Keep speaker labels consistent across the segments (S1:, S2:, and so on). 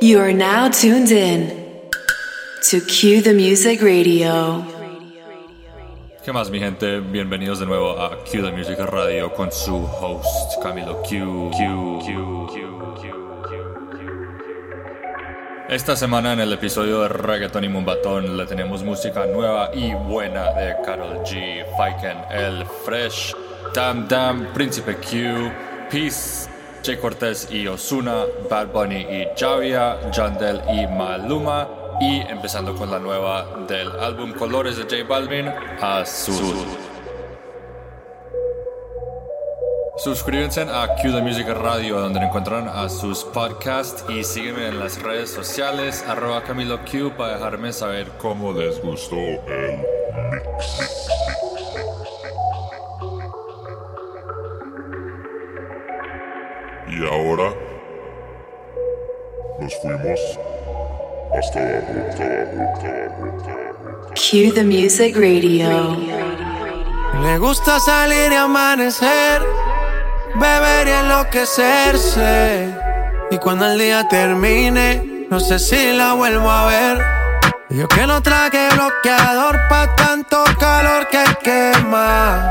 S1: You are now tuned in to Cue the Music Radio.
S2: ¿Qué más, mi gente? Bienvenidos de nuevo a Cue the Music Radio con su host, Camilo Q. Q, Q, Q, Q, Esta semana en el episodio de Reggaeton y Mumbatón le tenemos música nueva y buena de Carol G, Faiken, El Fresh, Dam Dam, Príncipe Q, Peace, Jay Cortez y Osuna, Bad Bunny y Javia, Jandel y Maluma. Y empezando con la nueva del álbum Colores de J Balvin, Azul. Suscríbanse a Q The Music Radio donde encuentran a sus podcasts y sígueme en las redes sociales arroba Camilo Q para dejarme saber cómo les gustó el mix.
S3: Y ahora nos fuimos hasta abajo, hasta abajo, hasta abajo, hasta abajo.
S1: Cue the Music Radio.
S4: Le gusta salir y amanecer, beber y enloquecerse. Y cuando el día termine, no sé si la vuelvo a ver. Yo que no traje bloqueador pa' tanto calor que quema.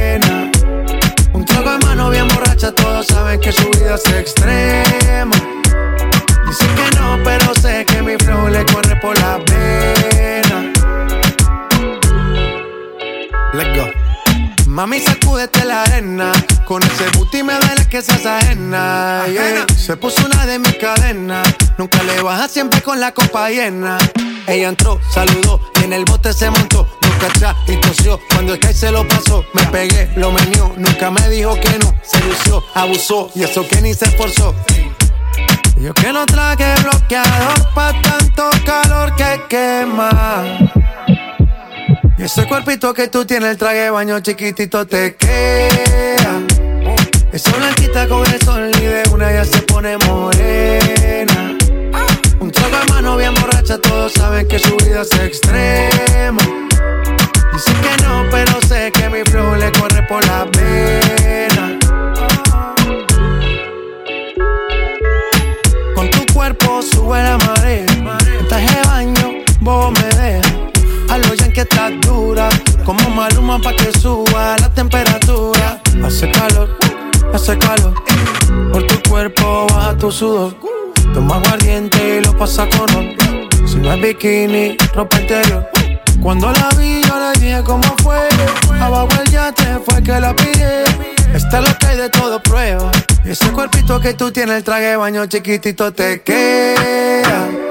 S4: Bien borracha, todos saben que su vida es extrema. Dice que no, pero sé que mi flow le corre por la pena. Let's go. Mami, sacúdete la arena. Con ese booty me duele que seas ajena. yeah. Se puso una de mis cadenas. Nunca le baja siempre con la copa llena. Ella entró, saludó y en el bote se montó. Nunca atrás y tosió. Cuando el que se lo pasó, me pegué, lo menió. Nunca me dijo que no. Se lució, abusó y eso que ni se esforzó. Yo que no traje bloqueador pa' tanto calor que quema. Ese cuerpito que tú tienes, el traje de baño chiquitito te queda. Esa blanquita con el sol y de una ya se pone morena. Un trago de mano bien borracha, todos saben que su vida es extrema. Dice que no, pero sé que mi flow le corre por la pena. Con tu cuerpo sube la marea. En traje de baño, vos me dejas. Que dura. Como maluma pa' que suba la temperatura. Hace calor, hace calor. Por tu cuerpo baja tu sudor. Toma aguardiente y lo pasa con. Si no es bikini, ropa interior. Cuando la vi, yo le dije cómo fue. Abajo el yate fue que la pillé. Esta es lo que hay de todo prueba. Ese cuerpito que tú tienes, el traje baño chiquitito te queda.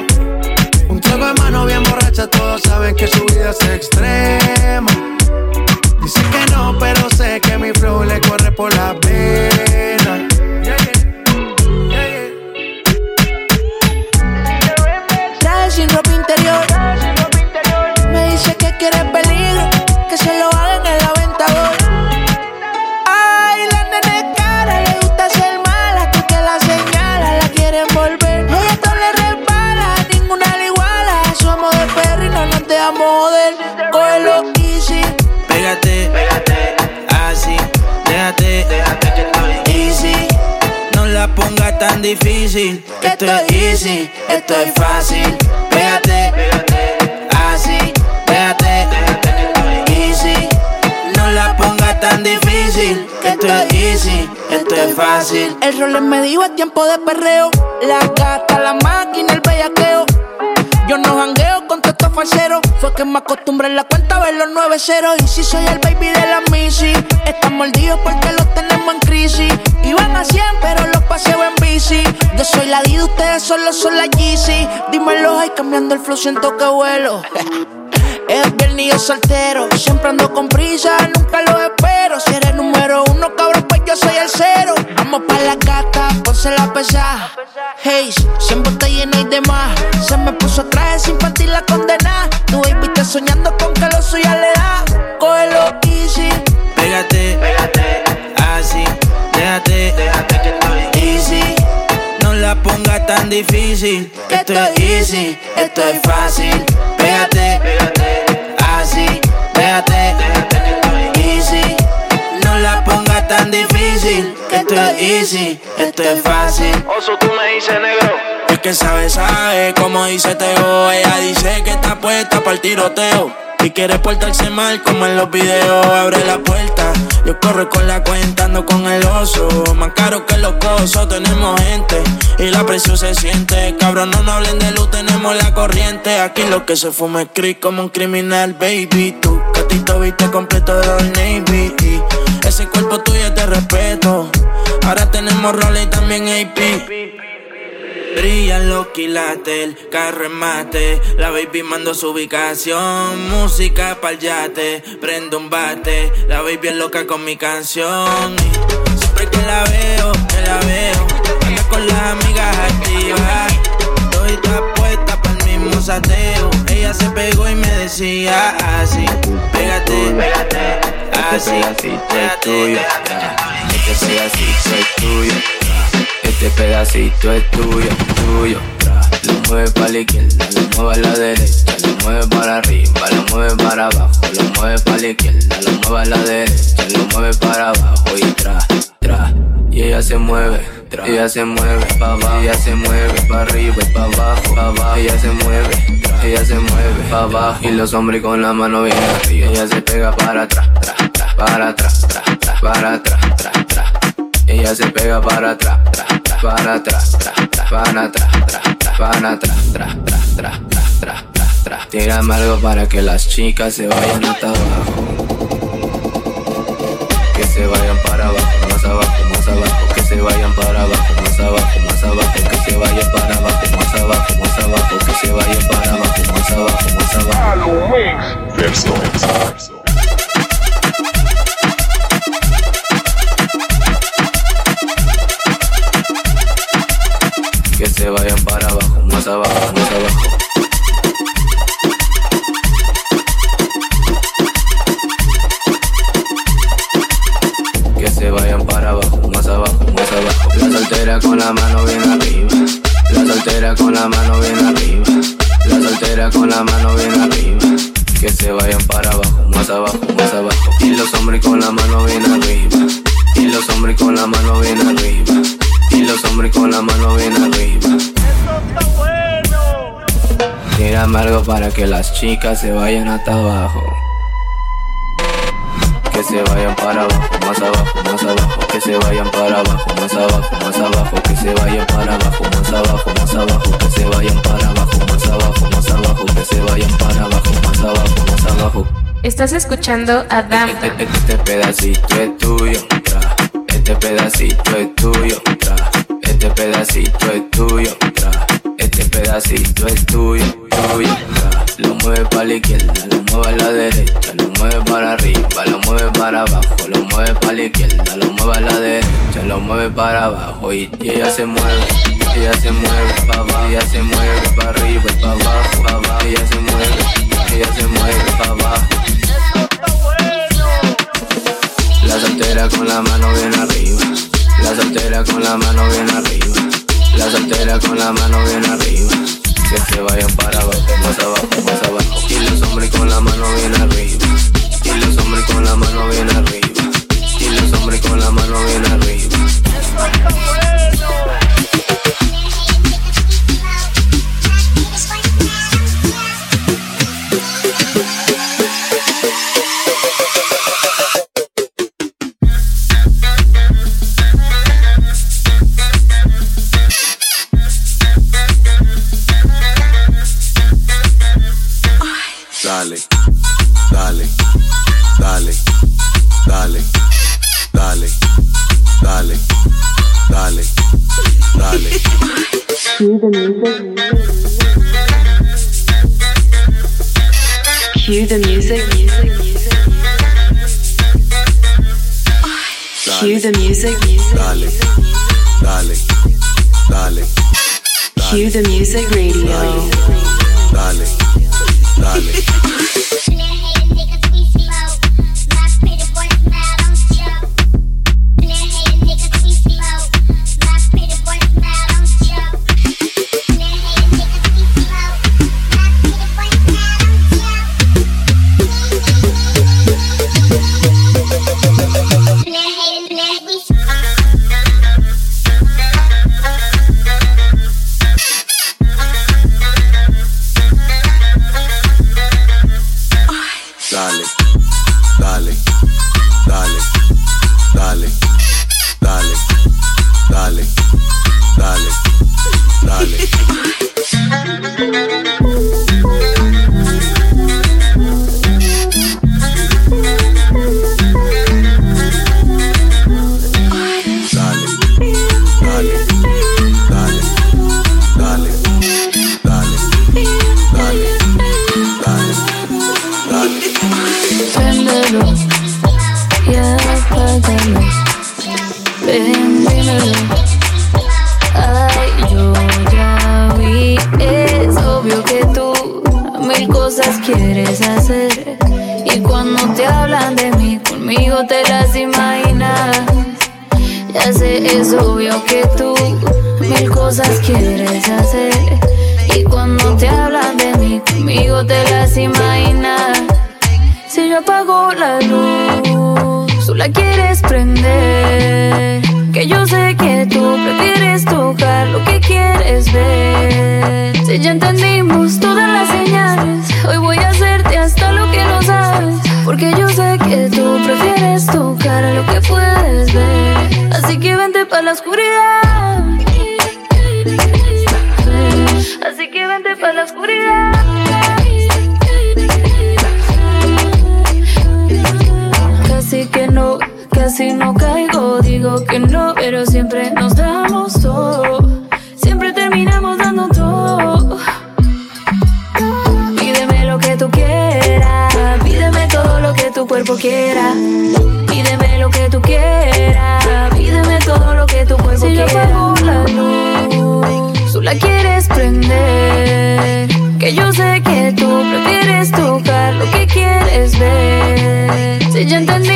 S4: Un trago de mano bien borracha, todos saben que su vida es extrema. Dice que no, pero sé que mi flow le corre por la pena.
S5: Pongas tan difícil, esto es easy, esto es fácil. Pégate, pégate, así, estoy easy. No la pongas tan difícil, esto es easy, esto es fácil.
S6: El rol me dijo es tiempo de perreo. La gata, la máquina, el bellaqueo. Yo no jangueo con estos falseros. Fue que me acostumbré en la cuenta a ver los nueve ceros. Y si soy el baby de la Missy, están mordidos porque los tenemos en crisis. Iban a 100, pero los paseo en bici. Yo soy la D, ustedes solo son la Yeezy. Dímelo, hay cambiando el flow, siento que vuelo. Es viernes soltero. Siempre ando con prisa, nunca lo espero. Si eres número uno, cabrón, pues yo soy el cero. Vamos pa' la gata, ponse la pesada. Hey, siempre está llena y demás. Se me puso traje sin partir la condena. Tu baby soñando con que lo suya le da. Cógelo easy.
S5: Pégate, difícil, esto es easy, esto es fácil. Pégate, pégate, así, estoy easy. No la pongas tan difícil, esto es easy, esto es fácil.
S7: Oso, tú me dices negro.
S5: El que sabe, sabe, como dice Teo. Ella dice que está puesta para el tiroteo. Y quiere portarse mal como en los videos. Abre la puerta, yo corro con la cuenta, ando con el oso. Más caro que los cosos, tenemos gente. Y la presión se siente. Cabrón, no nos hablen de luz, tenemos la corriente. Aquí lo que se fuma es creep como un criminal, baby. Tu gatito viste completo de Navy. Y ese cuerpo tuyo de respeto. Ahora tenemos roles y también AP. Brillan los quilates, el carro en mate. La baby mando su ubicación. Música pa'l yate, prendo un bate. La baby es loca con mi canción. Y siempre que la veo, que la veo. Anda con las amigas activas. Estoy puesta pa'l mismo sateo. Ella se pegó y me decía así: Pégate, pégate, así.
S8: es tuyo. Este pedacito es tuyo. Este pedacito es tuyo, tuyo. Lo mueve para la izquierda, lo mueve a la derecha, lo mueve para arriba, lo mueve para abajo, lo mueve para la izquierda, lo mueve a la derecha, lo mueve para abajo y tra, tra. Y ella se mueve, tra. ella se mueve para abajo, ella se mueve para arriba y para abajo, pa' abajo, ella se mueve, tra. ella se mueve para abajo y los hombres con la mano bien arriba, ella se pega para atrás, tra, tra, para atrás, tra, tra, para atrás, tra, tra. Ella se pega para atrás, tra, para atrás, para atrás, para atrás. Tírame algo para que las chicas se vayan hasta abajo. Que se vayan para abajo, más abajo, más abajo. Que se vayan para abajo, más abajo, más abajo. Que se vayan para abajo, más abajo, más abajo. Que se vayan para abajo, más abajo, más abajo.
S3: Verso, verso.
S8: Bien arriba. Y los hombres con la mano bien arriba. Tírame algo para que las chicas se vayan hasta abajo. Que se vayan para abajo, más abajo, más abajo. Que se vayan para abajo, más abajo, más abajo. Que se vayan para abajo, más abajo, más abajo. Que se vayan para abajo, más abajo, más abajo. Que se vayan para abajo, más abajo, más abajo.
S9: Estás escuchando a Dam
S8: Este, este- este pedacito es tuyo. Este pedacito es tuyo, tra. Este pedacito es tuyo, tra. Este pedacito es tuyo, tuyo, tra. Lo mueve para la izquierda, lo mueve a la derecha, lo mueve para arriba, lo mueve para abajo, lo mueve para la izquierda, lo mueve a la derecha, lo mueve para abajo y, ella se mueve, ella se mueve para abajo, ella se mueve para arriba y para abajo, para abajo, ella se mueve, ella se mueve para abajo. La soltera con la mano bien arriba. La soltera con la mano bien arriba. La soltera con la mano bien arriba. Que se vayan para abajo, más abajo, más abajo. Y los hombres con la mano bien arriba.
S1: Cue the music. Cue the music.
S7: Dale, dale, dale,
S1: Cue the music radio.
S7: dale, dale.
S10: Vale. la oscuridad. Casi que no, casi no caigo, digo que no, pero siempre nos damos todo, siempre terminamos dando todo. Pídeme lo que tú quieras, pídeme todo lo que tu cuerpo quiera. Pídeme lo que tú quieras, pídeme todo lo que tu cuerpo si quiera. Yo apago la luz, quieres prender. Que yo sé que tú prefieres tocar lo que quieres ver. Si ya entendimos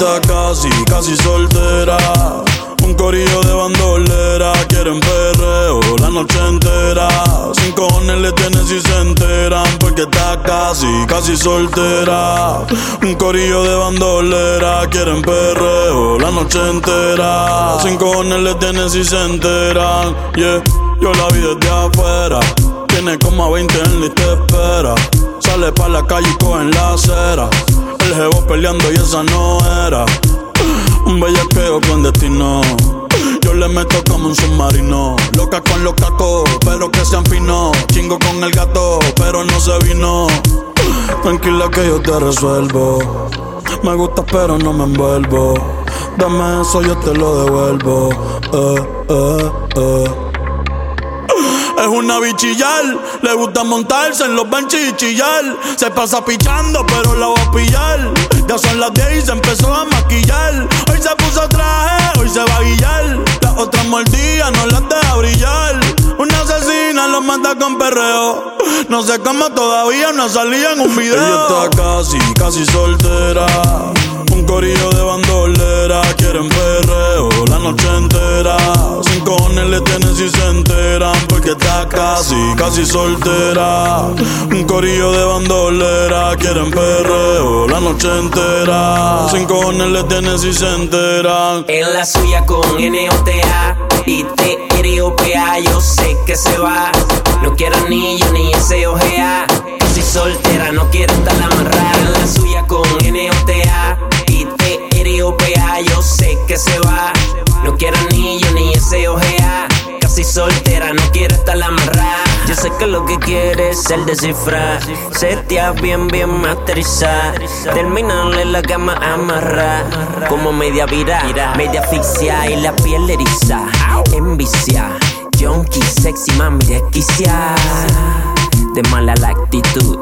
S7: está casi, casi soltera. Un corillo de bandolera, quieren perreo la noche entera. Sin cojones le tienen si se enteran, porque está casi, casi soltera. Un corillo de bandolera, quieren perreo la noche entera. Sin cojones le tienen si se enteran, yeah. Yo la vi desde afuera, tiene como a 20 en la y te espera. Sale pa' la calle y coge en la acera. El jevo peleando y esa no era. Un bellaqueo con destino. Yo le meto como un submarino. Loca con los cacos, pero que sean finos. Chingo con el gato, pero no se vino. Tranquila que yo te resuelvo. Me gusta, pero no me envuelvo. Dame eso, yo te lo devuelvo. Eh, eh, eh. Bichillar. Le gusta montarse en los benches y chillar. Se pasa pichando, pero la va a pillar. Ya son las 10 y se empezó a maquillar. Hoy se puso traje, hoy se va a guillar. Las otras mordidas no las deja brillar. Una asesina lo mata con perreo. No sé cómo todavía no salía en un video. Ella está casi, casi soltera. Un corillo de bandolera, quieren perreo noche entera. Sin cojones le tienen si se enteran, porque está casi, casi soltera. Un corillo de bandolera, quieren perreo la noche entera. Sin cojones le tienen si se enteran.
S11: En la suya con N-O-T-A y T-R-O-P-A, yo sé que se va. No quiero anillo ni ese OGA. Casi soltera, no quiero estar amarrada. En la suya con N-O-T-A que lo que quieres es el descifrar. Setea bien, bien masterizar. Terminarle la cama amarrar. Como media vira, media asfixia y la piel eriza. Envicia, junkie, sexy, mami, desquicia. De mala la actitud.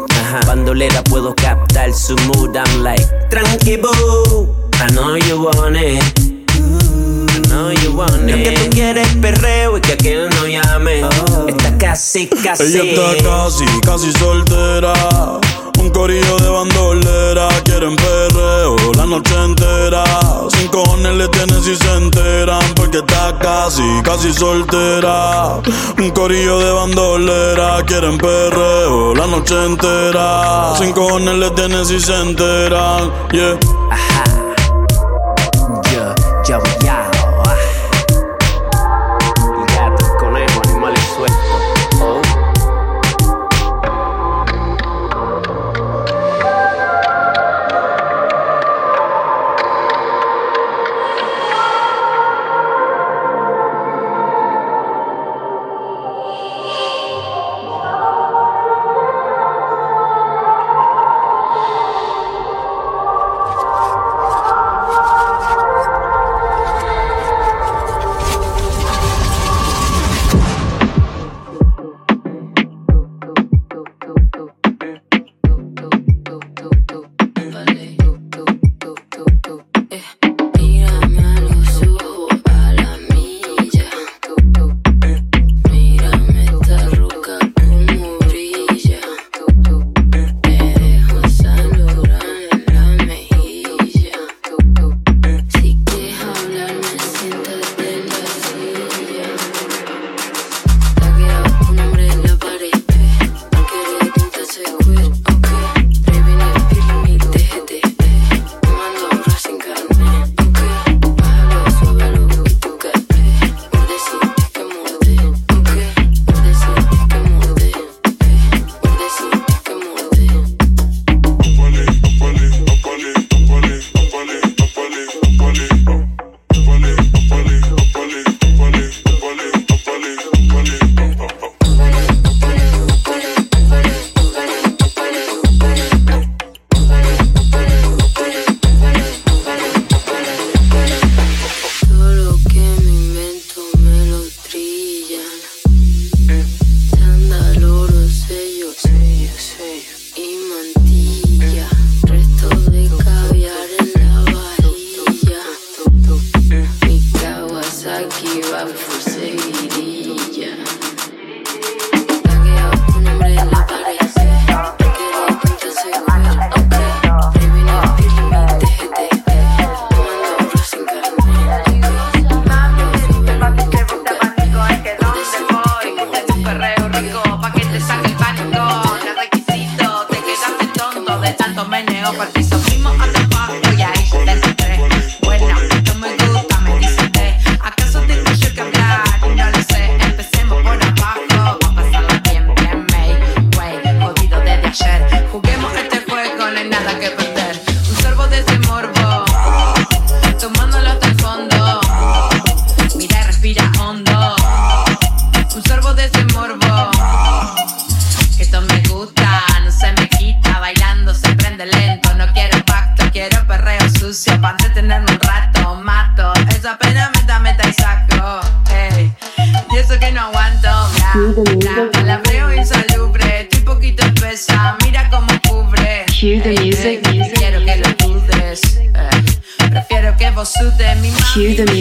S11: Bandolera puedo captar su mood. I'm like, tranqui boo. I know you want it. I know you want it. Lo que tú quieres perreo y que aquel no llame. Está casi, casi.
S7: Ella está casi, casi soltera. Un corillo de bandolera, quieren perreo la noche entera. Sin cojones le tienen si se enteran, porque está casi, casi soltera. Un corillo de bandolera, quieren perreo la noche entera. Sin cojones le tienen si se enteran, yeah.
S11: Yo,
S1: Cue the music.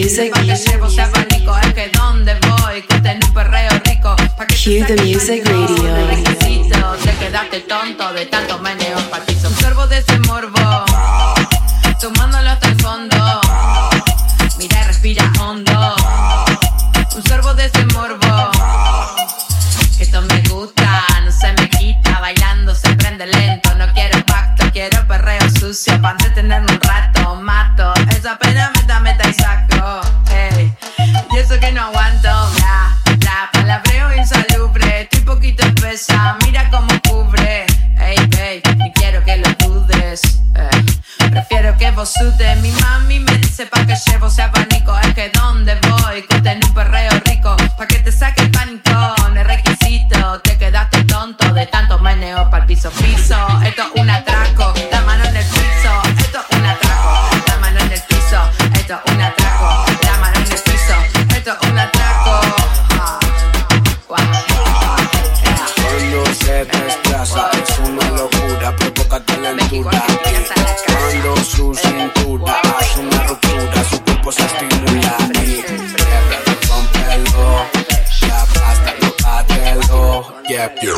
S12: captive.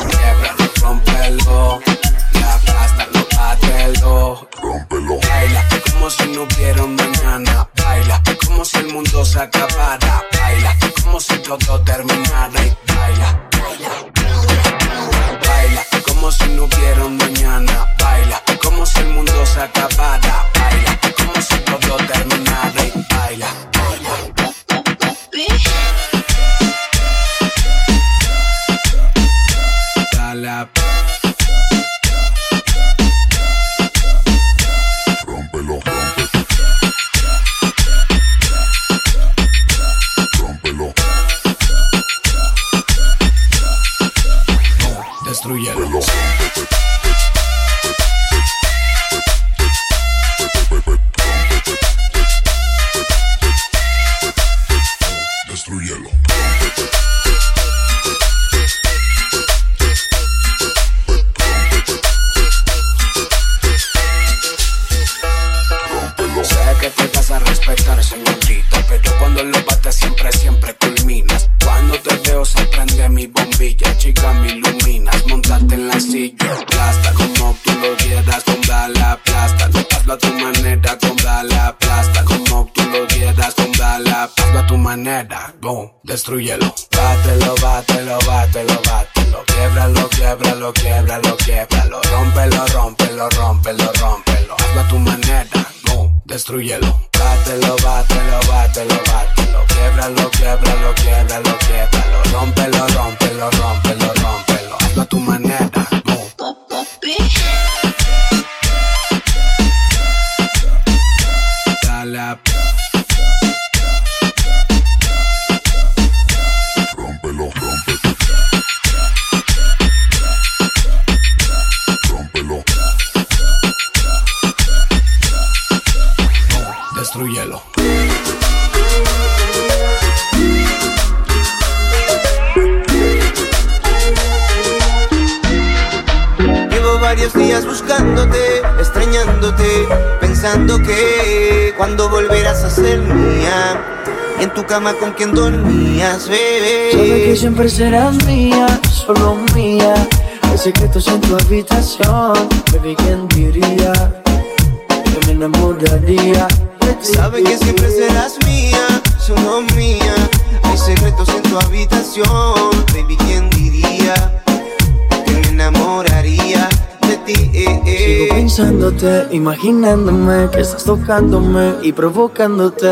S12: cama.
S13: Sabes que siempre serás mía, solo mía. Hay secretos en tu habitación, baby, ¿quién diría? Que me enamoraría.
S12: Sabes que siempre serás mía, solo mía. Hay secretos en tu habitación, baby, ¿quién diría?
S13: imaginándome que estás tocándome y provocándote.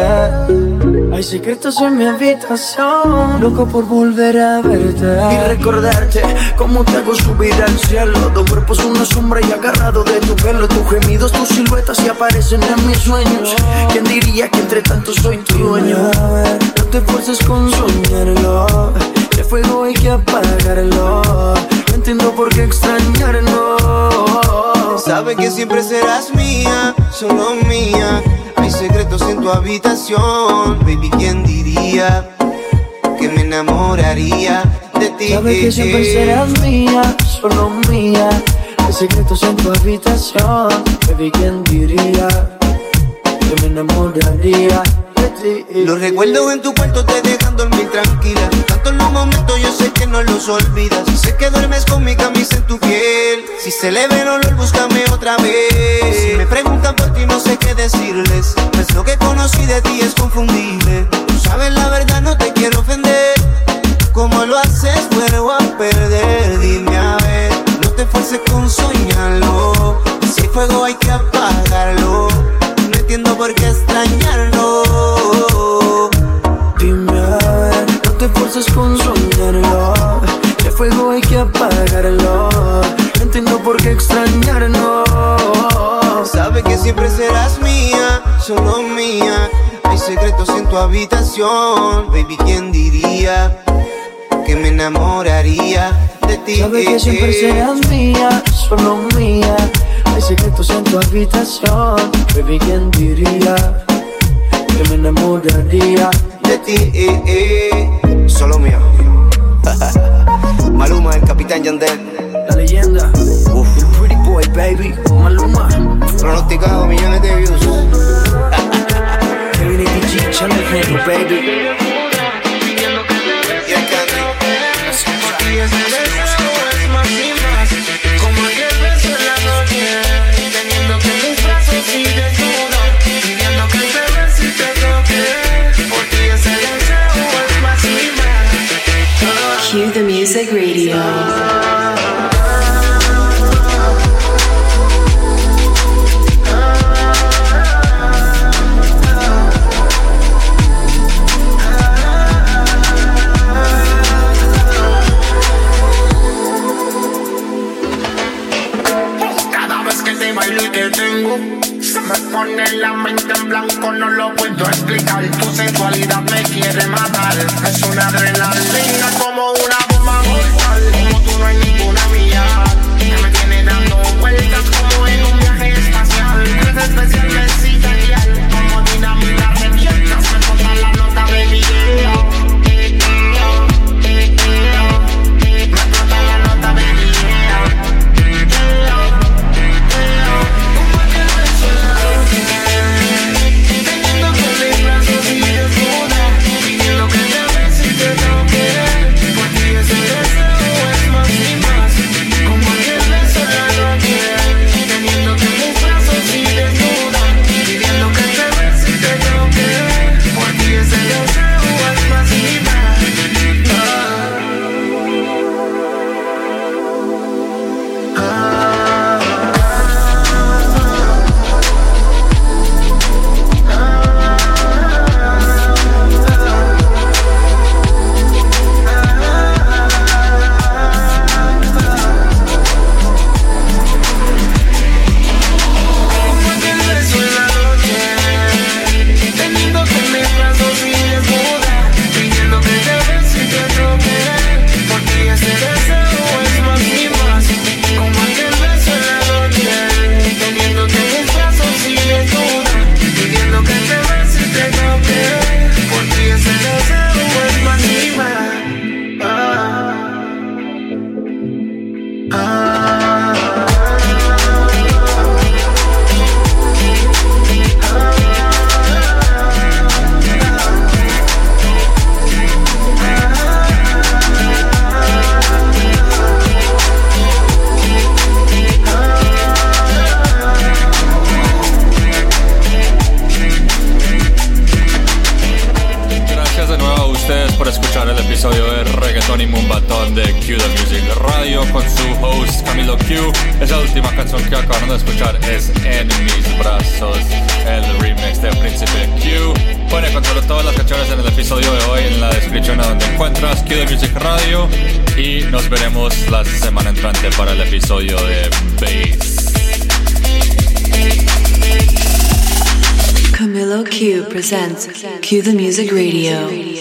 S13: Hay secretos en mi habitación, loco por volver a verte y recordarte cómo te hago subir al cielo. Dos cuerpos, una sombra y agarrado de tu pelo, tus gemidos, tus siluetas se aparecen en mis sueños. ¿Quién diría que entre tanto soy tu dueño? No te esfuerces con soñarlo, que fuego hay que apagarlo entiendo por qué extrañarnos.
S12: Sabe que siempre serás mía, solo mía. Hay secretos en tu habitación, baby, ¿quién diría que me enamoraría de ti?
S13: Sabe que siempre serás mía, solo mía. Hay secretos en tu habitación, baby, ¿quién diría que me enamoraría de ti?
S14: Los recuerdos en tu cuarto te dejan dormir tranquila sé que no los olvidas. Sé que duermes con mi camisa en tu piel. Si se le ve el olor, búscame otra vez. Si me preguntan por ti, no sé qué decirles. Pues lo que conocí de ti es confundible. Tú sabes la verdad, no te quiero ofender. Como lo haces, vuelvo a perder. Dime a ver, no te fuerces con soñarlo. Si hay fuego, hay que apagarlo. No entiendo por qué extrañarlo.
S13: Dime te con soñarlo. Fuego hay que apagarlo. No entiendo por qué extrañarlo.
S14: Sabe que siempre serás mía, solo mía. Hay secretos en tu habitación, baby, ¿quién diría que me enamoraría de ti?
S13: Sabe que siempre serás mía, solo mía. Hay secretos en tu habitación, baby, ¿quién diría que me enamoraría
S14: de ti? Solo mío. Maluma, el capitán Yandel.
S13: La leyenda,
S14: Uf.
S13: el pretty boy, baby, Maluma.
S14: Pronosticado millones de views.
S13: Kevin ATG, Channel Negro, baby.
S14: Y el country.
S15: Vez que tengo, se me pone la mente en blanco, no lo puedo explicar. Tu sensualidad me quiere matar. Es una adrenalina como una bomba mortal. Como tú no hay ninguna mía. Que me tiene dando vueltas como en un viaje espacial. Eres especial,
S2: veremos la semana entrante para el episodio de Bass.
S1: Camilo Q presents Cue the Music Radio.